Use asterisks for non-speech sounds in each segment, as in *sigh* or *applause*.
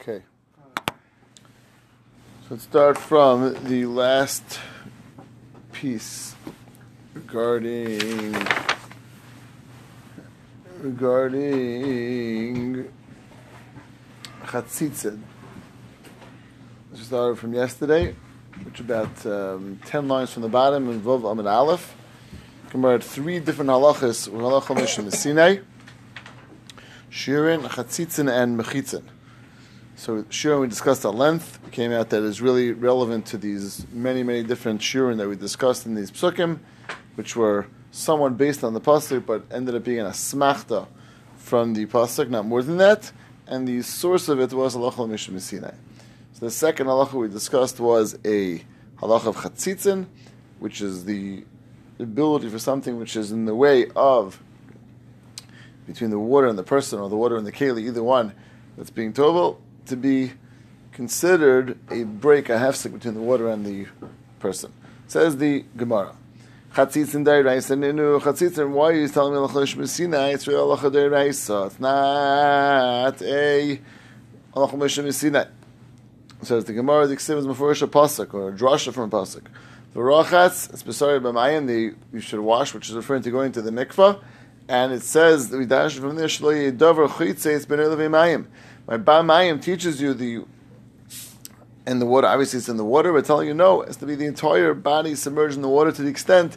Okay. So let's start from the last piece regarding regarding chatzitza. This started from yesterday, which about um, ten lines from the bottom in Vov Amid Aleph. Compared three different halachas, halacha Mishim Sinai, Shirin, Chatzitzin, and Mechitzin. So Shirin we discussed at length. It came out that is really relevant to these many, many different Shirin that we discussed in these psukim, which were somewhat based on the pasuk, but ended up being a smachta from the pasuk, not more than that. And the source of it was halacha Mishim Sinai. So the second halacha we discussed was a halacha of Chatzitzin, which is the ability for something which is in the way of between the water and the person, or the water and the keli, either one that's being tovel, to be considered a break, a hefsek between the water and the person. Says the Gemara. Chatzitzin deraisa ninu chatzitzin. Why are you telling me lacholish mesina? It's real halacha deraisa. It's not a halacha mesina. Says the Gemara. The Ksiv is mafurish a pasuk or a drasha from a pasuk. The rachatz, it's besari b'mayim. The you should wash, which is referring to going to the mikvah. And it says we dash from there shlo yedavar chitze. It's ben mayim. My Ba Mayim teaches you the and the water. Obviously, it's in the water. We're telling you no. Has to be the entire body submerged in the water to the extent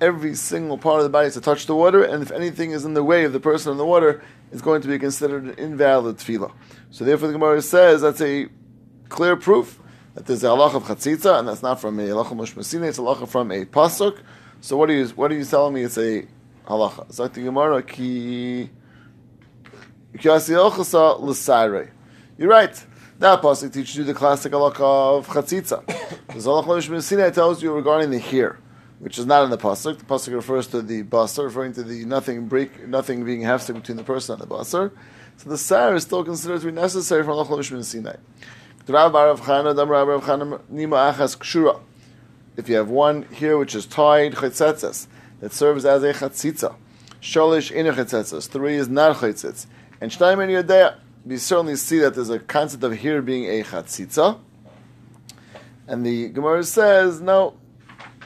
every single part of the body has to touch the water. And if anything is in the way of the person in the water, it's going to be considered an invalid tevilah. So therefore, the Gemara says that's a clear proof that there's a halacha of chatzitza, and that's not from a halacha mushmasina. It's a halacha from a pasuk. So what are you what are you telling me? It's a halacha. It's like the Gemara ki. You're right. That pasuk teaches you the classic halakha of chatzitza. *coughs* The halakha Mishmin tells you regarding the here, which is not in the pasuk. The pasuk refers to the basar, referring to the nothing break, nothing being hefsek between the person and the basar. So the sar is still considered to be necessary for Mishmin Sinai. If you have one here which is tied chetzetzes that serves as a chatzitza, sholish in a chetzetzes, three is not chetzitz. And Shnaim and Yodea, we certainly see that there's a concept of here being a chatzitza. And the Gemara says, no,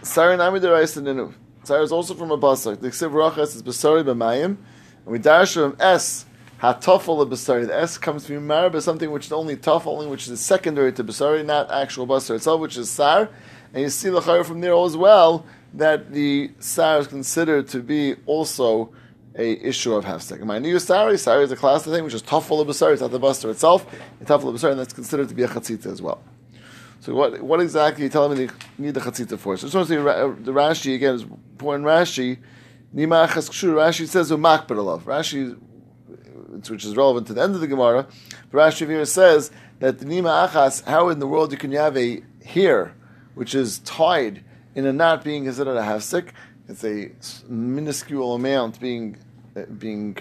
Sari Nami Deraisa Ninu. Sari is also from a pasuk. The Ksiv Rachas is Basari B'mayim. And we dash from S, Hatafel Basari. The S comes from Marab as something which is only tough, only which is secondary to Basari, not actual Basar itself, which is Sar. And you see the from there as well, that the Sar is considered to be also a issue of hefsek. My new sari, sari is a class of thing which is tafel of basari, it's not the buster itself, it's tafel of basari, and that's considered to be a chatzita as well. So what what exactly are you telling me they need the chatzita for? So just want to say uh, the Rashi again is important Rashi. Nima Achas kshur. Rashi says umak alav. Rashi, which is relevant to the end of the Gemara, but Rashi here says that the nima achas. How in the world you can have a hair which is tied in a knot being considered a hefsek? It's a minuscule amount being uh, being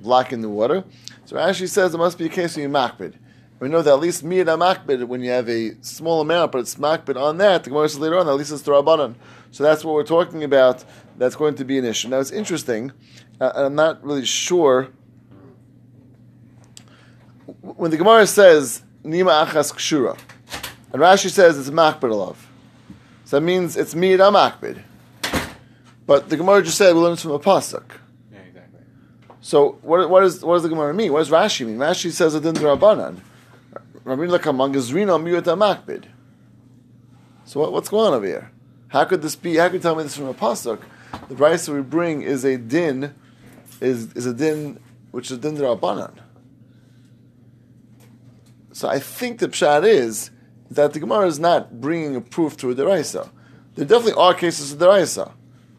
black in the water. So Rashi says it must be a case of makbid. We know that at least miyad makbid when you have a small amount, but it's makbid on that. The Gemara says later on at least it's drabanan. So that's what we're talking about. That's going to be an issue. Now it's interesting. Uh, I'm not really sure when the Gemara says nima achas kshura, and Rashi says it's makbid alav. So that means it's miyad makbid. But the Gemara just said we learned from a pasuk. Yeah, exactly. So what, what, is, what does the Gemara mean? What does Rashi mean? Rashi says it in the Rabbanan. Rabbi Lakamang is Rino. So what, what's going on over here? How could this be? How could you tell me this from a pasuk? The price we bring is a din, is, is a din which is din Rabbanan. So I think the pshat is that the Gemara is not bringing a proof to a deraisa. There definitely are cases of deraisa.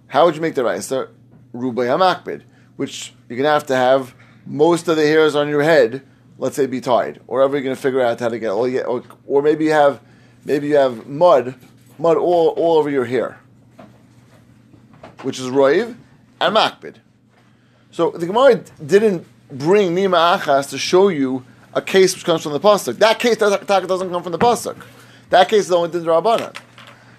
How would you make the raisa? Rubay hamakbid, which you're going to have to have most of the hairs on your head, let's say, be tied, or ever you're going to figure out how to get, or, or maybe you have, maybe you have mud, mud all, all over your hair, which is roiv and makbid. So the Gemara didn't bring nima achas to show you a case which comes from the pasuk. That case doesn't, doesn't come from the pasuk. That case is only din rabbanan.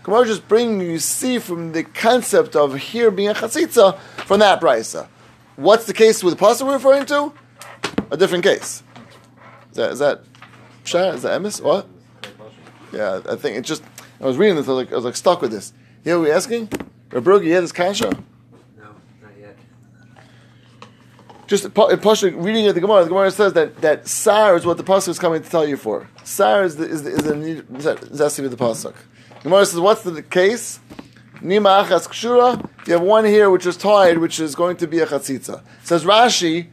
Gemara just bringing you see from the concept of here being a chatzitza from that brisa. What's the case with the pasuk we're referring to? A different case. Is that, is that pshat? Is that emes? What? Yeah, I think it just. I was reading this. I was like, I was like stuck with this. You know what we're asking? Rabbi, you had this kasha? No, not yet. Just in Pasuk, reading at the Gemara, the Gemara says that, that Sar is what the Pasuk is coming to tell you for. Sar is the, is the, is the, is that, is that the Pasuk. The Gemara says, what's the case? Nima achas kshura. You have one here which is tied, which is going to be a chatzitza. Says Rashi,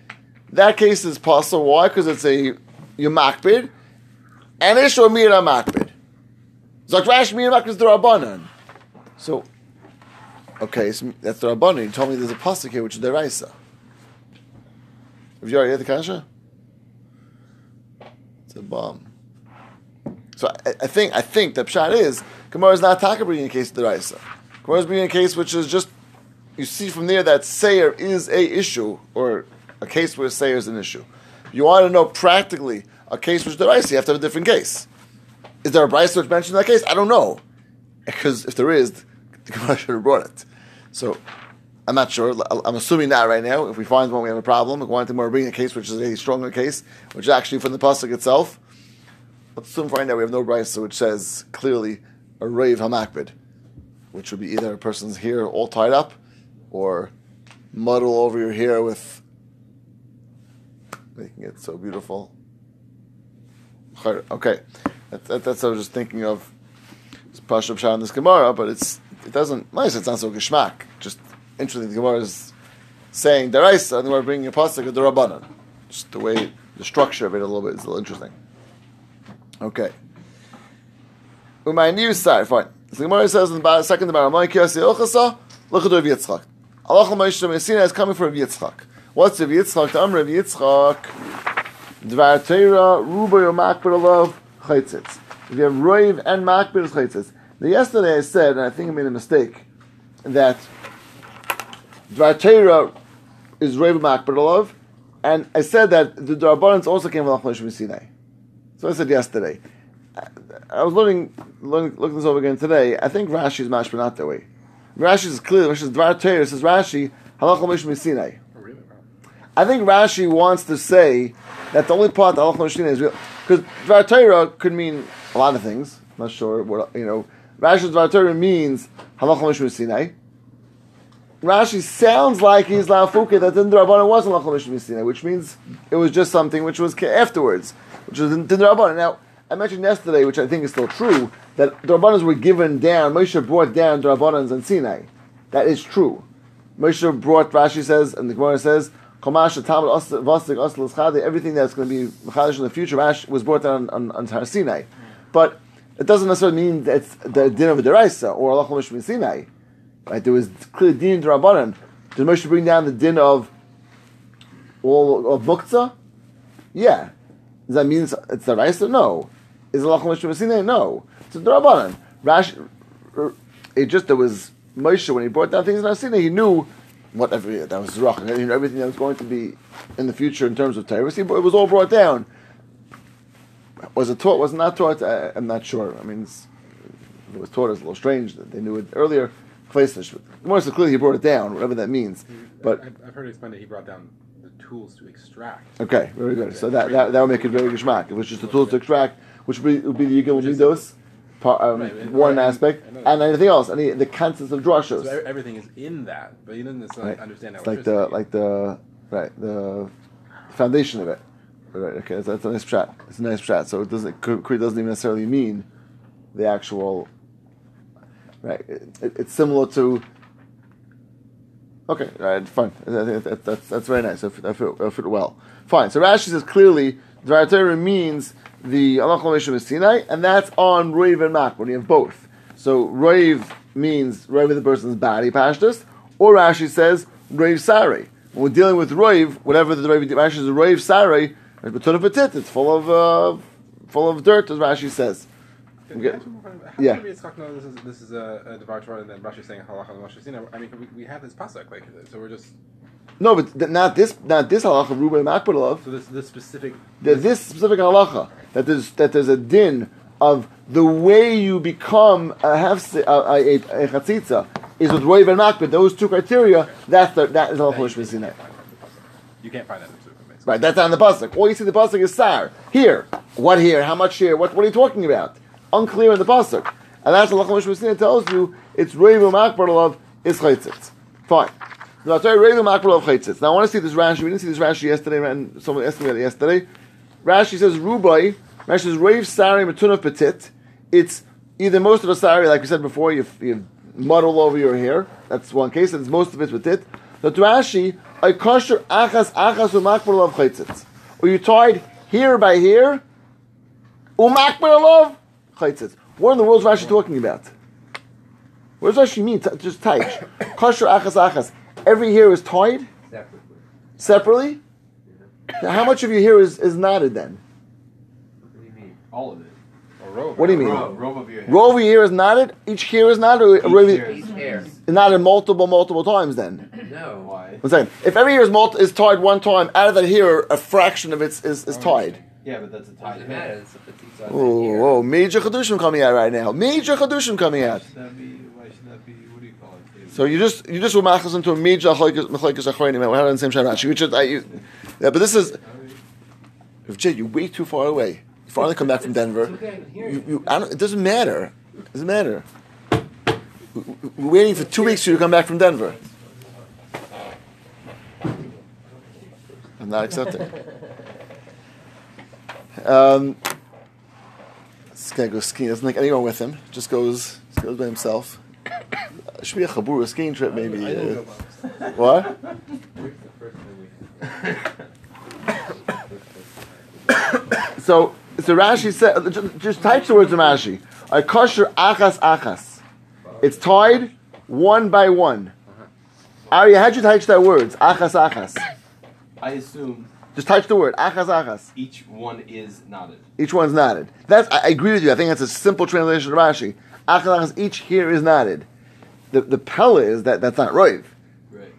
that case is possible. Why? Because it's a yumakbid, and ish or mira makbid. Zok Rashi mira makbid is the rabbanon. So, okay, so that's the rabbanon. You told me there's a pasuk here which is the deraisa. Have you already had the kasha? It's a bomb. So I, I think I think the pshat is Gemara is not taka bringing a case of the Raisa. Gemara is bringing a case which is just you see from there that Sayer is a issue or a case where Sayer is an issue. You want to know practically a case which the Raisa, you have to have a different case. Is there a brisa which mentioned that case? I don't know. Because if there is, the Gemara should have brought it. So I'm not sure. I'm assuming that right now. If we find one, we have a problem. We want to more bring a case which is a stronger case, which is actually from the pasuk itself. Let's soon find out we have no brisa which says clearly a rave hamakbid, which would be either a person's hair all tied up, or muddle over your hair with making it so beautiful. Okay, that's, that's what I was just thinking of. It's Pashup Shah in this Gemara, but it's it doesn't nice. It's not so geshmak. Just interesting. The Gemara is saying deraisa, and we're bringing a pasuk of the rabbanon. Just the way the structure of it a little bit is a little interesting. Okay. Umay new side, fine. The Gemara says in the second about Amalek Yasi Ochasa, look at Rav Yitzchak. Allah Moshe Messina is coming for Yitzchak. What's Rav Yitzchak? The Amr Rav Yitzchak. Dvar Teira, Ruba or Makbid Alav, Chaitzitz. If you have Roiv and Makbid, it's Chaitzitz. Now yesterday I said, and I think I made a mistake, that Dvar Teira is Roiv and and I said that the Darbanans also came Allah Moshe Sinai. So I said yesterday. I was learning, learning looking this over again today. I think Rashi is mashma not that way. Rashi is clear. Rashi is Dvar Torah. Says Rashi halacha mishmi Sinai. Oh, I think Rashi wants to say that the only part that halacha mishmi is real because Dvar Torah could mean a lot of things. I'm not sure what you know. Rashi's Dvar Torah means halacha mishmi Sinai. Rashi sounds like he's lafuke that the Rabbanan wasn't halacha mishmi Sinai, which means it was just something which was afterwards which is in the Rabbanan. Now, I mentioned yesterday, which I think is still true, that the Rabbanans were given down, Moshe brought down the Rabbanans and Sinai. That is true. Moshe brought, Rashi says, and the Gemara says, everything that's going to be Machadish in the future was brought down on, on, on Sinai. But it doesn't necessarily mean that it's the din of Deraisa or Allah Moshe Sinai. Right? There was clear din in the Rabbanan. Did Moshe bring down the din of all of Muktzah? Yeah. Does that mean it's, it's the Raisa? No. Is Lachom Mishra No. It's a Drabanan. Rash, it just, there was Moshe, when he brought down things in Asina, he knew whatever, that was Zerach, he knew everything that was going to be in the future in terms of Tyrus. It was all brought down. Was it taught? Was it not taught? I, am not sure. I mean, it was taught. It's a little strange that they knew it earlier. More so clearly, he brought it down, whatever that means. But I've heard it explained that he brought down the tools to extract. Okay, very good. So that, that, that would make it very gishmak. If it was just the tools to extract, which would be, would be the Yigam Midos, um, right, one right, aspect, and anything else, any the contents of drashos. So everything is in that, but you didn't necessarily right. understand how. It's like the like the right the foundation of it. Right. Okay. That's, that's a nice chat. It's a nice chat. So it doesn't it doesn't even necessarily mean the actual. Right. It, it, it's similar to Okay, right, fine. That, that's, that's very nice. I fit, I fit well. Fine. So Rashi says clearly, Dvar Torah means the Allah Mishra Sinai, and that's on Roiv and Mak, when you have both. So Roiv means Roiv the person's body, Pashtus, or Rashi says Roiv Sari. When we're dealing with Roiv, whatever the Roiv Rashi is Roiv Sari, it's full of uh, full of dirt, as Rashi says. Okay. How yeah. This is this is a, a Devar Torah, and then Rashi saying halacha Moshe I mean, we, we have this pasuk, like so we're just. No, but th- not this, not this halacha. Ruben Makbulov. So this this specific. There's this specific halacha that there's that there's a din of the way you become a half a, a, a, chatzitza is with roiv and makbid. Those two criteria. That's the, that is halacha You can't find that in the Right, that's on the pasuk. All you see the pasuk is sar here. What here? How much here? What, what are you talking about? Unclear in the pasuk. And that's what Lacham Mishmasina tells you. It's Reivu Makbar of is Chaitzitz. Fine. Now. Now, I want to see this Rashi. We didn't see this Rashi yesterday, and someone asked me it yesterday. Rashi says Rubai. Rashi says Reiv Sari Matun of Petit. It's either most of the sari, like we said before, you you have mud all over your hair. That's one case, and it's most of it's with it. But Rashi, I kosher achas achas umakbar of chaitzitz. Or you tied here by here, umakbar of. What in the world is Rashi talking about? What does Rashi mean? T- Just tight. *coughs* kosher achas achas. Every hair is tied Separately. separately. Now, how much of your hair is, is knotted then? What do you mean? All of it. Or robe. What do you mean? Robe, robe of your hair. Row of your hair is knotted. Each hair is knotted. Or Each really, hair. Each hair. knotted multiple, multiple times. Then. No. Why? One second. If every hair is, multi- is tied one time, out of that hair, a fraction of it is, is oh, tied. Yeah, but that's a tied Doesn't matter. hair. It's a petite size Oh, whoa, major chedushim coming out right now. Major chedushim coming out. Should that be? Why should that be? What do you call it? So you just you just will machas into a major machlekes achronim. We're having the same sharash. You just I, you, yeah, but this is if Jay, you're way too far away. You finally come back from Denver. It's okay, I can hear You, you. you, I don't, it doesn't matter. It doesn't matter. We- we- We're waiting for two weeks for you to come back from Denver. I'm not accepting. *laughs* Um, this guy goes skiing. Doesn't take anyone with him. Just goes just goes by himself. It *coughs* should be a chabura skiing trip, maybe. Uh, *laughs* what? Where's the first time we- So, so Rashi said, just, just type the words of Rashi. I kosher achas achas. It's tied one by one. Arya, how'd you type that words? Achas achas. I assume Just type the word achas achas. each one is knotted. Each one's knotted. That's I, I agree with you. I think that's a simple translation of Rashi. Achas achas. Each here is knotted. The the pella is that that's not right. Right.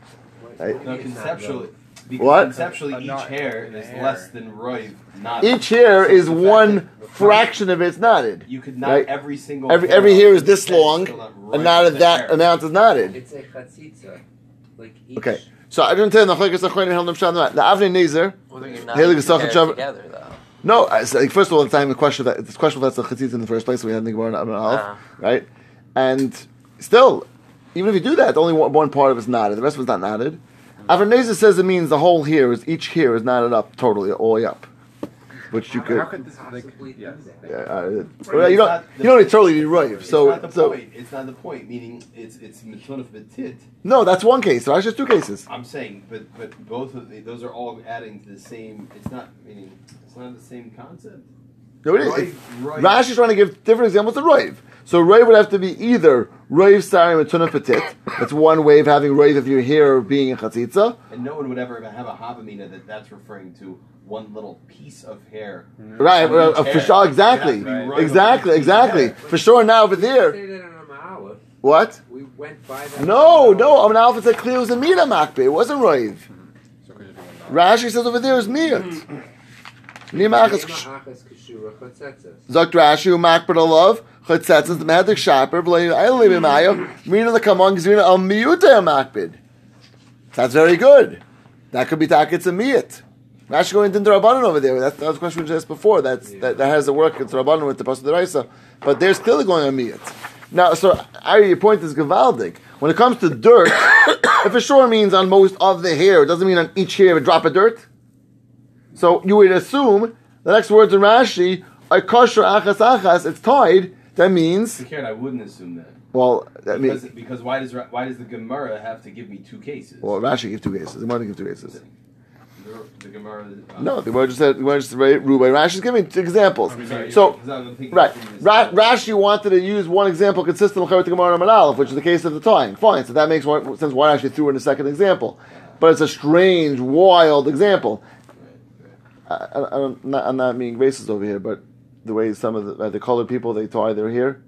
Right. No, conceptually. Because What? conceptually, A each hair is hair. less than roiv knotted. Each hair is one fraction of it's knotted. You could knot Right. every single. Every hair every hair is this long, and roiv not that hair. amount is knotted. It's a chatzitza. Like each. Okay. So I didn't tell you the Chalekes Achronim held them. The Avnei Nezer. Well, you're not Haley even Gesach paired Shav- No, like, first of all, the time the question that. It's a question that's the chatzitz in the first place. We had to think about it, Ah. right? And still, even if you do that, only one, one part of it's knotted. The rest of it's not knotted. Avnei Nezer says it means the whole here is each here is knotted up totally, all the way up, which you How, could. how could this like Possibly do yes. that. Yeah, uh, well, It's you don't. You don't totally need right. It's So, not the so point. It's not the point. Meaning, it's it's mitzvah betit. no, that's one case. So that's just two cases. I'm saying, but but both of the, those are all adding to the same. It's not meaning. It's not the same concept. No, it is. Roiv- If- roiv- Rashi's trying to give different examples of Rave. So Rave would have to be either Rave Sarim and Tuna Petit. That's one way of having Rave if you're here being in Chatzitza. And no one would ever have a havamina that that's referring to one little piece of hair. Right, On uh, each uh, for sure, exactly. It has to be Right. right Exactly, exactly. hair. For sure now over We there. say that in Aleph. What? We went by that. No, no, I'm Alpha said clear was a Mira Makbe. It wasn't Rave. So could you do one? Rashi says over there is Miyat. *clears throat* Zok Rashi who Makber to love. Chatzetzes the Madik Shaper. V'lei Eilim Imayo. Mina the Kamon Gzvina Al Miyute Makbid. That's very good. That could be Takitz and Miyat. Rashi going into Rabbanon over there. That's, that was a question we just asked before. That's, that, that has to work. It's Rabbanon with the Pasuk Deraisa. But there's still going on Miyat. Now, so Ari, your point is Gavaldik. When it comes to dirt, *coughs* if it sure means on most of the hair, it doesn't mean on each hair a drop of dirt. So you would assume the next words in Rashi are kosher achas achas. It's tied. That means Karen, I wouldn't assume that. well. That Because, means because why does why does the Gemara have to give me two cases? well. Rashi give two cases. The Gemara give two cases. the, the Gemara. Uh, No, the Gemara just said the Gemara just read Rubai. Rashi's giving two examples. sorry, So because I'm thinking right, is- Ra- Rashi wanted to use one example consistent with the Gemara Aleph, which is the case of the tying. Fine, so that makes more sense. Why actually threw in a second example, but it's a strange, wild example. I, I, I don't, not, I'm not being racist over here, but the way some of the, uh, the colored people they tie their hair,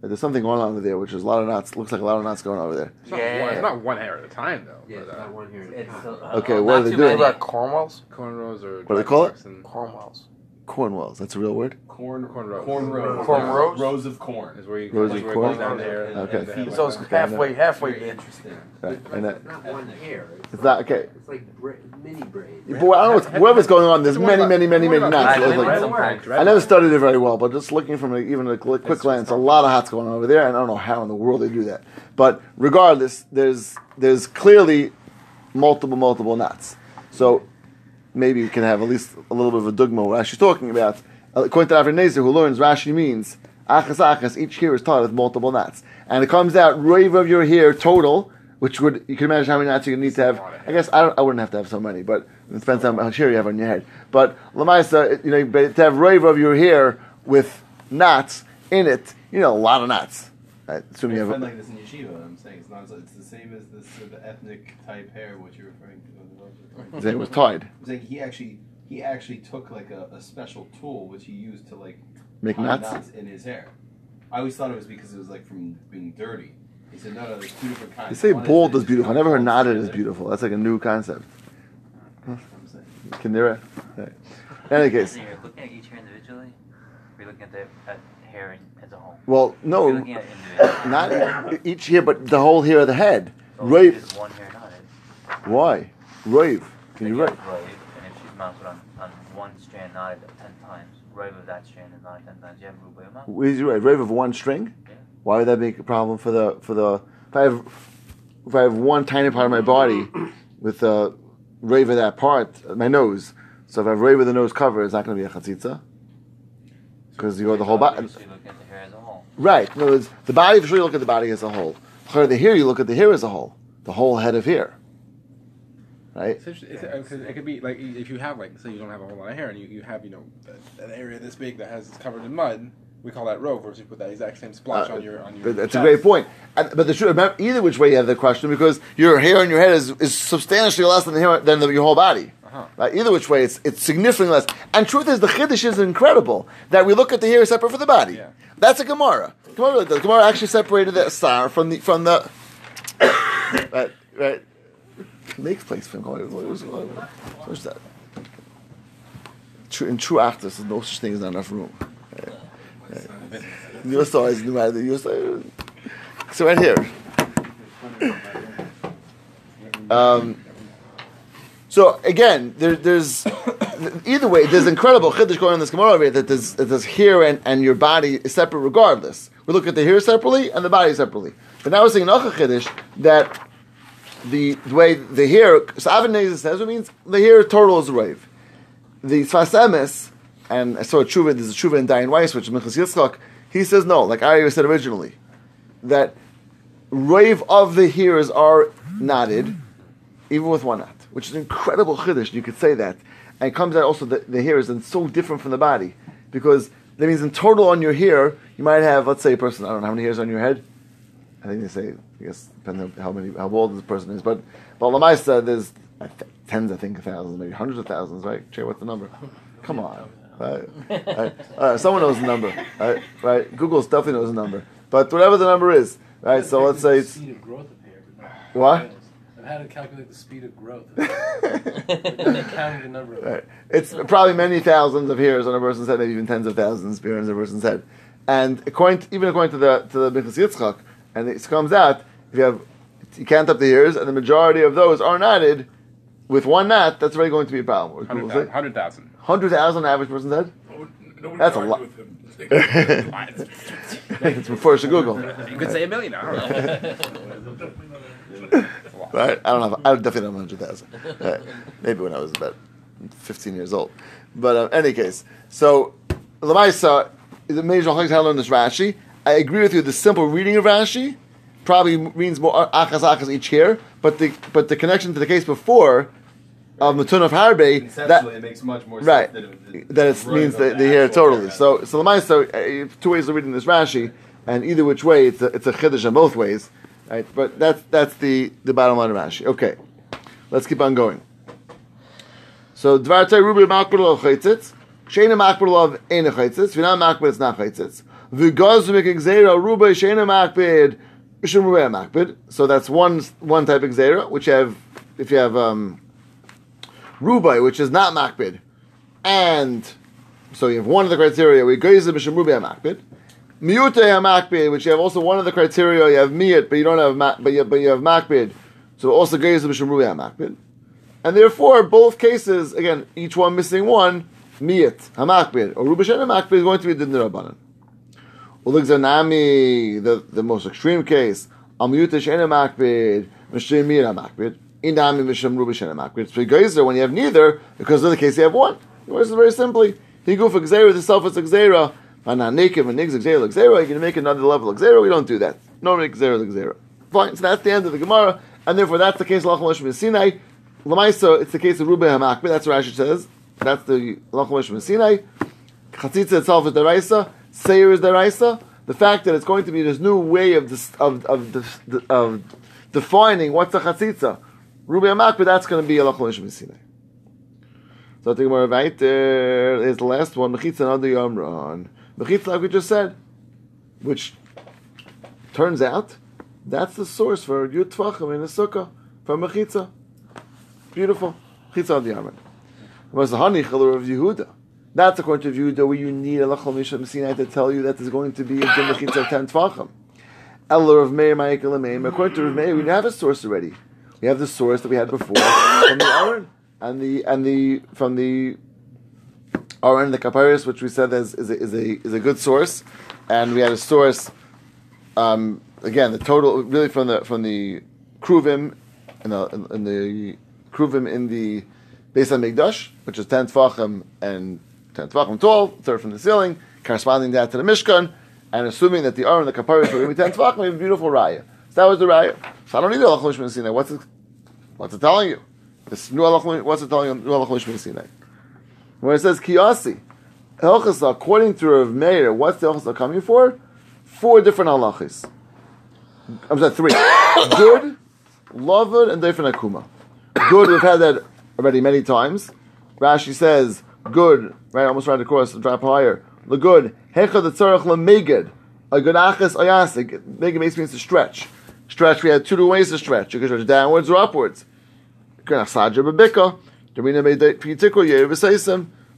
there's something going on over there, which is a lot of knots. Looks like a lot of knots going on over there. It's not, Yeah. one, it's not one hair at a time though. Yeah, but, it's uh, not one here. It's, uh, Okay, uh, what are they doing? many. About Cornwells? cornrows or What do they call it? dreadlocks and- Cornwells. Cornwells. That's a real word. Corn, corn rows. Corn rows. Corn rows? Rows of corn. is where you Rows of corn? goes down there. and- Okay. and they So it's a- halfway, halfway Very interesting. Right. But And that, it's not one hair. It's, it's not okay. it's like bra- mini braid. But I don't know what's, whatever's going on. There's It's many, many, many, many knots. I It was live like- in sometimes, Red I never line. studied it very well, but just looking from a, even a quick, quick glance, a lot of hots going on over there, and I don't know how in the world they do that. But regardless, there's there's clearly multiple, multiple knots. So maybe we can have at least a little bit of a dogma what Rashi's talking about. According to Avnei Nezer, who learns Rashi means achas achas, each hair is tied with multiple knots, and it comes out rave of your hair total. Which would you can imagine how many knots you need to have? I guess I, don't, I wouldn't have to have so many, but it depends on how much hair you have on your head. But lamaisa, you know, to have rave of your hair with knots in it, you know, a lot of knots. I assume you have. like this in yeshiva. I'm saying it's not. It's the same as this sort of ethnic type hair. What you're referring to. It was tied. I'm he actually he actually took like a, a special tool which he used to like Make tie knots? in his hair. I always thought it was because it was like from being dirty. He said no, no. There's two different kinds. You say One bald that is beautiful. I never heard just knotted comes is beautiful. That's like a new concept. I'm saying. Kinera. Right. In any case, So you're looking at each hair individually, or you're looking at the at hair in, as a whole? well, You're no, looking at it individually. not each hair, but the whole hair of the head. So Rave. Is one hair knotted? Why? Rave. Can you rave? Rave, and if she's mounted on, on one strand knotted ten times, rave of that strand is knotted ten times. You have. Where's your rave? Rave of one string? Yeah. Why would that make a problem for the for the if I have if I have one tiny part of my body *clears throat* with a rave of that part, uh, my nose. So if I have rave of the nose cover, it's not going to be a chatzitza because you go the whole body. So you're at the hair as a whole. Right. In other words, the body, for sure, you look at the body as a whole. The hair, you look at the hair as a whole. The whole head of hair. Right? It's interesting- it's- uh, it could be like if you have like say you don't have a whole lot of hair and you, you have you know an area this big that has it's covered in mud. We call that rove, versus you put that exact same splotch Uh, on your on your. But that's a great point. And, but the truth, remember, either which way you have the question, because your hair on your head is, is substantially less than the hair than the, your whole body. Uh-huh. Right? Either which way, it's it's significantly less. And truth is, the chiddush is incredible that we look at the hair separate from the body. Yeah. That's a gemara. Gemara, really does. Gemara actually separated the star from the from the. *coughs* right, right. Makes place for him. What's that? True, in true actors, there's no such thing as not enough room. Your size, no matter your size. So right here. Um, so again, there, there's either way. There's incredible chiddush going on in this gemara here that there's, there's hair and, and your body is separate regardless. We look at the here separately and the body separately. But now we're seeing another chiddush that the, the way the hair. So Avin says it means the hair total is rave. The Sfas Emes, and I saw a tshuva. There's a tshuva in Dayan Weiss, which is Minchas Yitzchak. He says no, like I said originally, that rave of the hairs are knotted, even with one knot, which is incredible chiddush. You could say that, and it comes out also the, the hair is so different from the body because that means in total on your hair you might have, let's say, a person. I don't know how many hairs on your head. I think they say, I guess, depending on how many, how old this person is, but but Lamaisa, there's I th- tens, I think, thousands, maybe hundreds of thousands, right? Jay, what's the number? Come on, right? right? Uh, someone knows the number, right? Right? Google definitely knows the number, but whatever the number is, right? So let's say it's speed of growth of hair. but not What? had to calculate the speed of growth. Counted the number of Right. It's probably many thousands of hairs on a person's head, maybe even tens of thousands of hairs on a person's head. And according to, even according to the to the Minchas Yitzchak, and it comes out if you have you count up the hairs, and the majority of those are knotted with one knot, that's already going to be a problem. What people say? 100,000. Hundred thousand average person's head. That's a lot. it's *laughs* before she Google. You could say a million. I don't know. Right? I don't know. I definitely don't have hundred thousand. Right. Maybe when I was about fifteen years old. But uh, any case, so Lamaisa is a major halachic how to learn this Rashi. I agree with you. The simple reading of Rashi probably means more achas achas each here, but the but the connection to the case before of Matun of Harbe that it makes much more right sense that it, that it means the, the hair totally. So so the Lamaisa, uh, two ways of reading this Rashi, and either which way it's a, it's a chiddush on both ways. Right, but that's that's the, the bottom line of Rashi. Okay, let's keep on going. So Dvar Tay Rubi Makbul of Chaitzitz, Shena Makbul of Eina Chaitzitz, Vina Makbul it's not Chaitzitz. Makbid Makbid. So that's one one type of Gzera, which have if you have um, Rubai, which is not Makbid, and So you have one of the criteria. We go Mishum Rubi Hamakbid. Miyute Hamakbid, which you have also one of the criteria. You have Miyat, but you don't have but you, but you have Makbid. So also goes Mishum Rubi Hamakbid. And therefore, both cases, again, each one missing one, Miyat, Hamakbid, or Rubishan Hamakbid is going to be Din Rabbanan. Uligzanami, the, the most extreme case, Amiyut Shen Hamakbid, Mishim Miyat Hamakbid, Inami Mishim Rubishan Hamakbid. So Geyser, when you have neither, because in the case you have one. The words is very simply, he go for the self is Gzera, Vananekim, and Nigz Gzera, Gzera, going to make another level of we don't do that. No make Gzera. Fine, so that's the end of the Gemara, and therefore that's the case of Lachim Lashim Sinai. Lamaisa, it's the case of Ruben Hamakbid, that's what Rashi says. That's the Lachim Lashim Sinai. Chatzitza itself is the Raisa, Seir is the Raisa. The fact that it's going to be this new way of this, of of of defining what's a Chatzitza, Ruben but that's going to be a Lashim Sinai. So I think more right there is the last one, Mechitza Nadu Yomron. Mechitza, like we just said, which turns out that's the source for Yud Tvachim in the Sukkah, for Mechitza. Beautiful. Mechitza Nadu Yomron. Was the Chalur of Yehuda. That's according to Yehuda where you need a Lachal Misham Sinai to tell you that there's going to be a Mechitza of 10 Tvachim. Elor of Meir Ma'ikal Meir. According to Rav Meir, we have a source already. We have the source that we had before from the Aaron and the and the from the Aaron the Kaparis, which we said is is a, is a is a good source, and we had a source. Um, again, the total really from the from the Kruvim and the in the Kruvim in the Beis Hamikdash, which is ten tefachim and ten tefachim tall, third from the ceiling, corresponding that to the Mishkan, and assuming that the Aaron the Kaparis were going to be ten tefachim, we have a beautiful raya. So that was the raya. So I don't need the Alach Mishman Sinai. What's it? What's it telling you? This new Alach, what's it telling you? New Alach Mishman Sinai. Where it says Kiyasi, Elchasa, according to Rav Meir, what's the Elchasa coming for? Four different halachis. I'm sorry, three. *coughs* Good, Lavud, and different Akuma. Good, we've had that already many times. Rashi says, good, right, almost right across, drop higher. The good, Hecha the Tzarech Lameged, a good achas ayasik. Meged basically means to stretch. Stretch, we had two ways to stretch. You can stretch downwards or upwards. So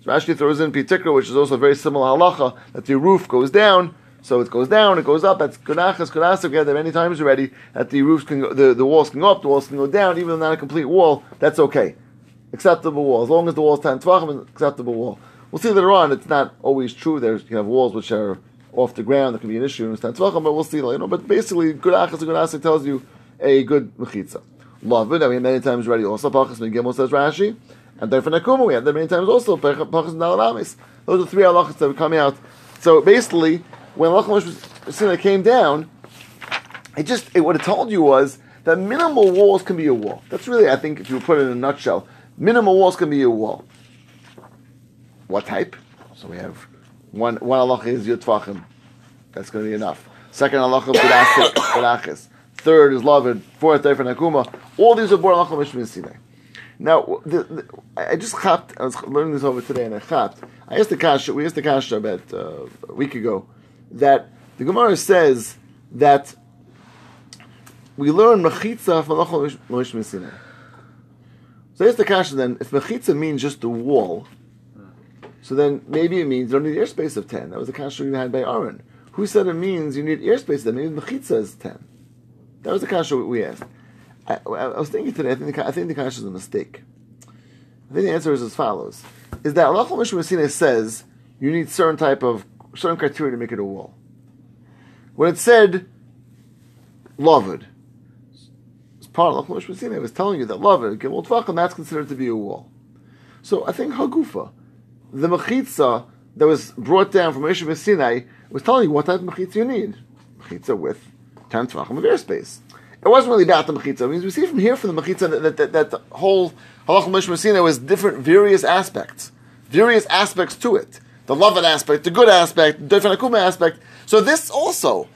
Rashi throws in Pitikra, which is also very similar halacha, that the roof goes down, so it goes down, it goes up. That's Kunachas, Kunasik. We had that many times already, that the roofs can go, the, the walls can go up, the walls can go down, even though not a complete wall, that's okay. Acceptable wall. As long as the wall is 10 tvachim, acceptable wall. We'll see later on, it's not always true. There's, you have walls which are off the ground, that can be an issue in 10 tvachim, but we'll see later. But basically, good achas good asik tells you a good mechitza. Love it. I mean, many times already. Also, Pachas and Gimel says Rashi, and then for Nakuma we had that many times also. Pachas and Dalaramis. Those are three halachas that were coming out. So basically, when Sinai came down, it just it, what it told you was that minimal walls can be a wall. That's really, I think, if you put it in a nutshell, minimal walls can be a wall. What type? So we have one one halacha is Yotfachim. That's going to be enough. Second halacha *coughs* Gudachis. Third is Lavid. Fourth, Defer Nakuma. All these are born halacha Mishmin Sinai. Now, the, the, I just chapped, I was learning this over today, and I chapped. I asked the Kasha, we asked the Kasha about uh, a week ago, that the Gemara says that we learn Mechitza from Lachol Mishmin Sinai. So here's the Kasha then, if Mechitza means just the wall, so then maybe it means you don't need airspace of 10. That was the Kasha we had by Aaron. Who said it means you need airspace then? Maybe Mechitza is 10. That was the Kasha we asked. I, I, was thinking today. I think the, I think the is a mistake. I think the answer is as follows: Is that Allah Mishra says you need certain type of certain criteria to make it a wall. When it said loved, part of Mishra It was telling you that loved Gimel Tvachim that's considered to be a wall. So I think Hagufa, the mechitza that was brought down from Moshe Sinai, was telling you what type of mechitza you need. Mechitza with ten tvachim of airspace. It wasn't really about the mechitza. I mean, we see from here from the mechitza that, that, that, that the whole halach mishmasina was different, various aspects, various aspects to it. The loved aspect, the good aspect, the akuma aspect. So this also,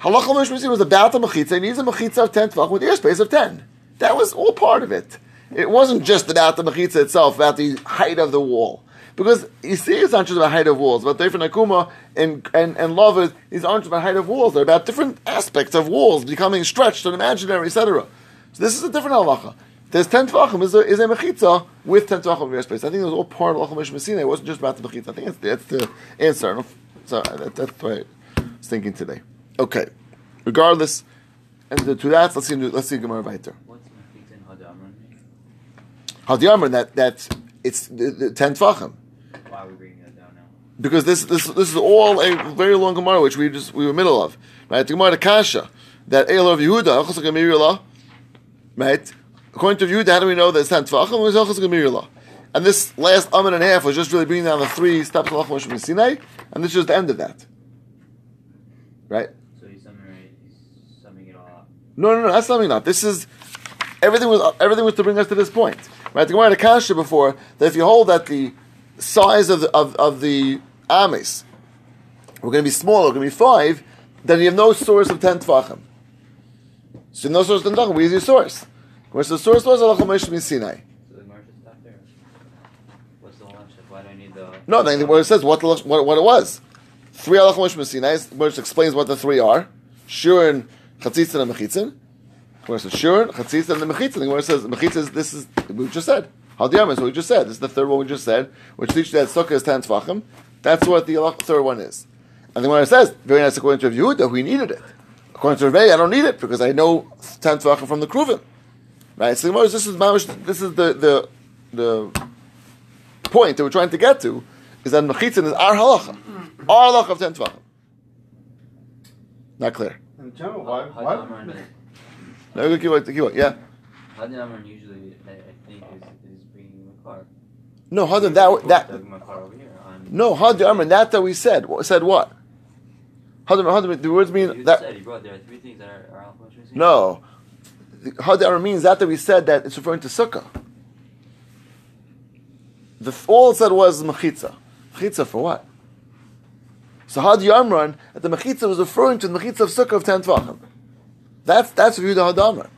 halach mishmasina was about the mechitza. It needs a mechitza of ten tvach with airspace of ten. That was all part of it. It wasn't just about the mechitza itself, about the height of the wall. Because you see, it's not just about height of walls, but different akuma and and and lava. These aren't about height of walls; they're about different aspects of walls becoming stretched and imaginary, etc. So this is a different halacha. there's ten tvachim is a, is a mechitza with ten tvachim of airspace. I think it was all part of Moshe Messina. It wasn't just about the mechitza. I think that's, that's the answer. So that, that's what I was thinking today. Okay. Regardless, and to that, let's see. Let's see Gemara weiter. What's Mechitza and Hadamran mean? How the Amr that that it's the, the ten tvachim. Why are we bringing that down now? because this this this is all a very long Gemara, which we just we were in the middle of, right? The Gemara Kasha that Eil of Yehuda, right? According to Yehuda, how do we know that it's ten tvachim? Was Achos Gemirila, and this last amen and a half was just really bringing down the three steps of Sinai, and this is the end of that, right? So he's summing, he's summing it all up. No, no, no, that's something not. This is everything was everything was to bring us to this point, right? The Gemara had a kasha before that if you hold that the size of the, of, of the ames we're going to be smaller, we're going to be five, then you have no source of ten tvachim. So no source of ten tvachim. Where's your source? Where's the source was Allah Moshe Sinai? So the Gemara should stop there. What's the lunch? Why do I need the? No, then where it says what, the, what what it was. Three min Sinai, which explains what the three are: Shurin, Chatzitzin, and Mechitzin. Where it says Shurin, Chatzitzin, and the Mechitzin. Where it says Mechitzin is this is we just said. Hadiyam is what we just said. This is the third one we just said, which teaches that Sukkah is tvachim. That's what the third one is. And when it says very nice according to Yehuda, we needed it. According to Rebbe, I don't need it because I know tvachim from the Kruvim. Right? So the Gemara is- this is mamish- this is the the the point that we're trying to get to is that mechitzin is our halacha, our halacha of ten. Not clear. In general, why? why? Hadamran. No, go keep on- keep on. Yeah. Hadamran usually, I, I think, is, is bringing the car. No, Hadam, that that The car over here. On, no Hadam Amran. That that we said What- said what? Hadam Hadam. The words You mean that said he brought there are three things that are, are alpha and no. Hadam Amran means that that we said that it's referring to sukkah. The all it said was mechitza. Mechitza for what? So Had Yamran that the mechitza was referring to the mechitza of sukkah of ten tvachim. That's that's Yehuda Hadamran.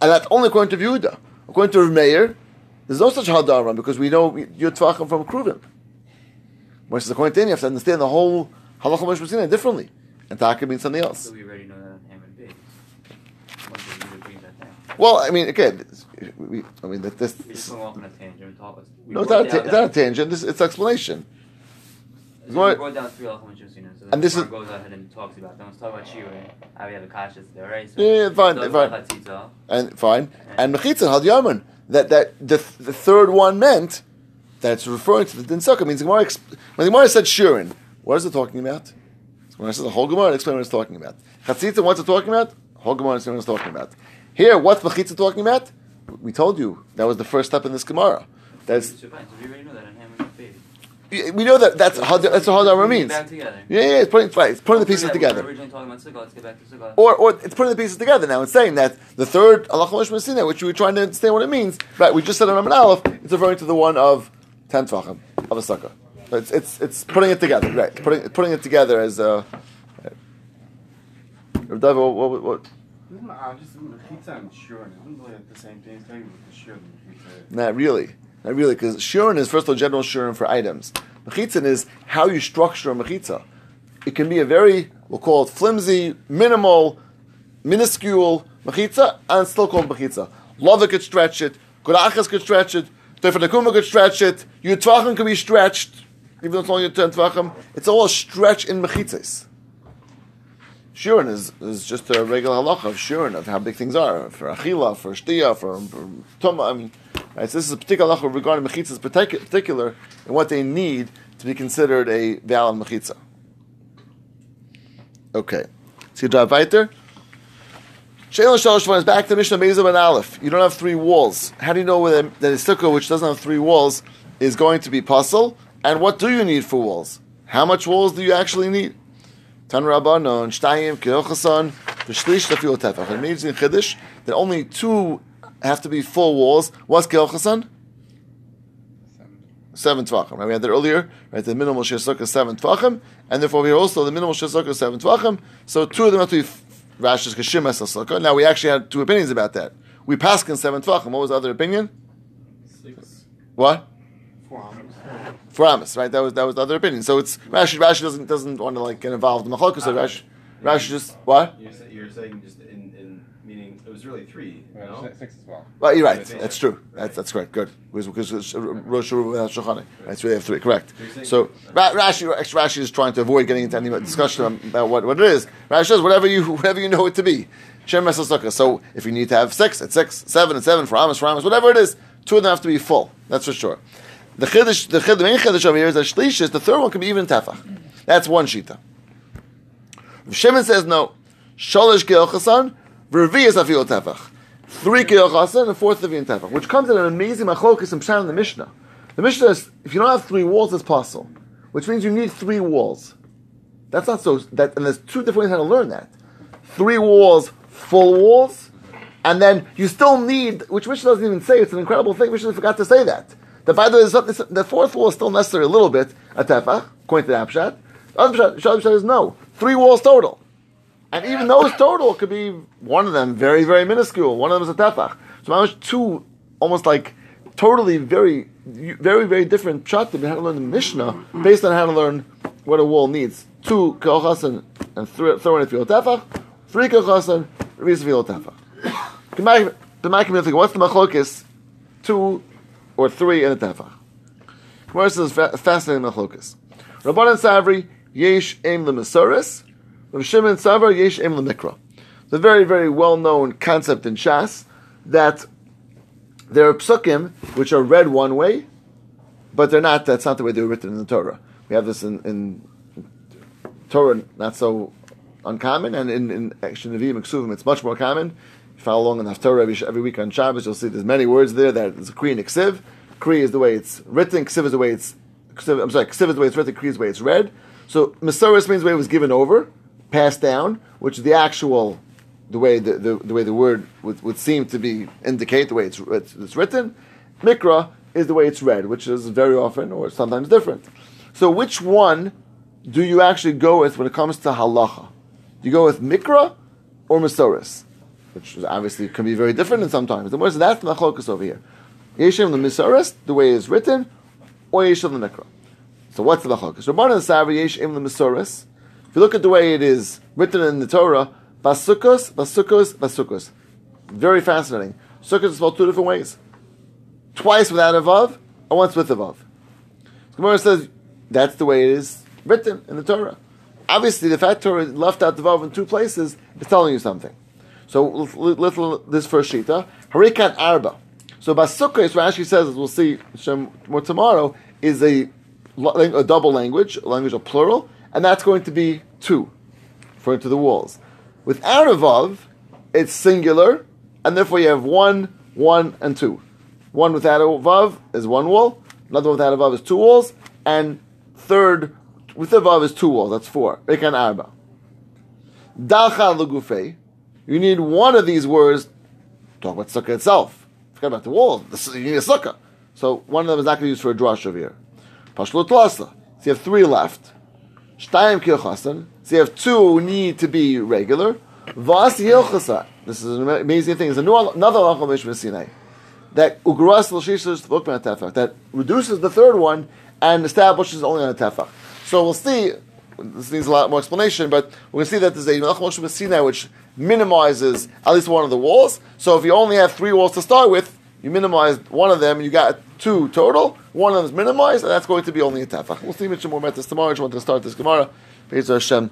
And that's only according to Yehuda. According to Meir, there's no such Hadamran because we know Yud Tvachim from Kruvim. Is according to him, you have to understand the whole Halacha Moshe differently. And Taka means something else. So we already know that on Hammond Big. Once we really bring that down. Well, I mean, again, we, I mean, that this, We just went off on a tangent. We. We no, it's not, a ta- it's not a tangent. This, it's explanation. So Going- brought down three alpha and so And this is- goes ahead and talks about. Then let's talk about Shira. How we have a kasha there, right? So Yeah, yeah, fine, talks fine. Chatzitza. And fine. And Mechitza, Had Yaman, that, that the, the third one meant that it's referring to the Din Sukkah. means Gemara, when the Gemara said Shurin, what is it talking about? When I said the whole Gemara, explain what it's talking about. Chatzitza, what's it talking about? Whole Gemara, explain what it's talking about. Here, what's Mechitza talking about? We told you that was the first step in this Gemara. That's So fine. So we already know that on Hammond Big. We know that that's how that's what Hadamar Bring it means. Back together. Yeah, yeah, it's putting right, it's putting the Don't pieces we together. originally talking about Sukkah. Let's get back to Sukkah. Or, or it's putting the pieces together now. It's saying that the third Allah Messina, which we were trying to understand what it means, right? We just said in Amman Aleph, it's referring to the one of ten tvachim of a sukkah. It's, it's it's putting it together, right? Putting putting it together as a. Rav David, what, what, what, Isn't uh, just mechitza and shurin? Isn't really the same thing? It's talking about the shur and mechitza. Not really. Not really, because shurin is first of all general shurin for items. Mechitzin is how you structure a mechitza. It can be a very, we'll call it flimsy, minimal, minuscule mechitza, and still called mechitza. Lava could stretch it, Gurachas could stretch it, Tefanakuma could stretch it, Yutvachim could be stretched, even though it's only 10 Tvachim. It's all a stretch in mechitzas. Shurin is, is just a regular halacha of shurin, of how big things are, for achila, for shtia, for, for tuma. I mean, right, so this is a particular halacha regarding mechitzas particular and what they need to be considered a valid mechitza. Okay. See, drive weiter. Sheila Shalosh is back to Mishnah Mezub and Aleph. You don't have three walls. How do you know that a sukkah which doesn't have three walls is going to be puzzle? And what do you need for walls? How much walls do you actually need? Tan Rabbanon, Shtayim, Keochasan, V'shlish Tafil Tefach. It means in Chiddush that only two have to be full walls. What's Keochasan? Seven tvachim. Right? We had that earlier. Right, the minimal shesuk is seven tvachim, and therefore here also the minimal shesuk is seven tvachim. So two of them have to be Rash's kashim as sukkah. Now we actually had two opinions about that. We passed in seven tvachim. What was the other opinion? Six. What? Four. For Amos, right? That was that was the other opinion. So it's Rashi. Rashi doesn't doesn't want to like get involved in the chalakus. So uh, Rashi, Rashi just what? You're, you're saying just in, in meaning it was really three. Yeah, No? six, six as well. Well, you're right. That's true. Right. That's that's correct. Good. Because because uh, Rosh Hashanah Shulchan. Right. So we have three. Correct. So you're saying- So Ra- Rashi actually, Rashi is trying to avoid getting into any discussion about what, what it is. Rashi says whatever you whatever you know it to be. Shem So if you need to have six, it's six, seven, it's seven for Amos, for Amos, whatever it is, two of them have to be full. That's for sure. The chiddush, the, chid, the main chiddush over here is that shlish is the third one can be even tefach. That's one shita. Shimon says no. Shalish Gil Chasan, Vervias Afil Tefach. Three Gil Chasan and fourth Levin Tefach, which comes in an amazing machlokas and pshan in the Mishnah. The Mishnah is, if you don't have three walls, it's possible, which means you need three walls. That's not so, that, and there's two different ways how to learn that. Three walls, full walls, and then you still need, which Mishnah doesn't even say, it's an incredible thing, Mishnah forgot to say that. The, by the, way, the fourth wall is still necessary a little bit, a tefach, according to the. The other Pshat, Shad Pshat is no. Three walls total. And even those total could be one of them very, very minuscule. One of them is a tefach. So much two almost like totally very, very, very different pshatim how to learn the Mishnah based on how to learn what a wall needs. Two kochasan and three, throw in a field tefach. Three kochasan, revis field tefach. The Makim what's the machlokis? Two or three in a tefach. Gemara fa- fascinating machlokis. Rabbanan Savri yesh aim lemesoris. Rav Shimon Savar yesh aim lemikra. Very very well known concept in Shas that there are psukim which are read one way, but they're not. That's not the way they were written in the Torah. We have this in, in Torah, not so uncommon, and in, in actually Nevi'im and Ksuvim, it's much more common. If you follow along in the every, every week on Shabbos, you'll see there's many words there that is Kri and Ksiv. Kri is the way it's written, Ksiv is the way it's, Ksiv, I'm sorry, Ksiv is the way it's written, Kri is the way it's read. So Masoris means the way it was given over, passed down, which is the actual, the way the, the, the way the word would, would seem to be indicate the way it's, it's, it's written. Mikra is the way it's read, which is very often or sometimes different. So which one do you actually go with when it comes to halacha? Do you go with mikra or masoris? Which is obviously can be very different sometimes. The words that's the machlokas over here. Yeshem the masoris, the way it's written, or yeshem the mikra. So what's the machlokas? Rabbanan Savi yeshem the masoris. If you look at the way it is written in the Torah, basukos, basukos, basukos. Very fascinating. Sukkos is spelled two different ways. Twice without a vav, and once with a vav. Gemara says that's the way it is written in the Torah. Obviously, the fact Torah left out the vav in two places is telling you something. So, little, this first shita, harikat arba. So, basukos, Rashi says, as we'll see more tomorrow, is a, a double language, a language of plural, and that's going to be two, referring to the walls. Without a vav, it's singular, and therefore you have one, one, and two. One without a vav is one wall. Another one without a vav is two walls. And third with a vav is two walls. That's four. Rekan arba. Dalcha legufei. You need one of these words. Talk about sukkah itself. Forget about the wall. You need a sukkah. So one of them is not going to use for a drush over here. Pashlut. So you have three left. Shtayim. So you have two need to be regular. Vas. This is an amazing thing. A another halacha mishmah Sinai that ugras l'shishes v'ukman tefach that reduces the third one and establishes only on a tefach. So we'll see. This needs a lot more explanation, but we're going to see that there's a Melech Moshe Sinai which minimizes at least one of the walls. So if you only have three walls to start with, you minimize one of them, you got two total. One of them is minimized, and that's going to be only a tefach. We'll see much more about this tomorrow. I just wanted to start this Gemara. Be'ez Hashem.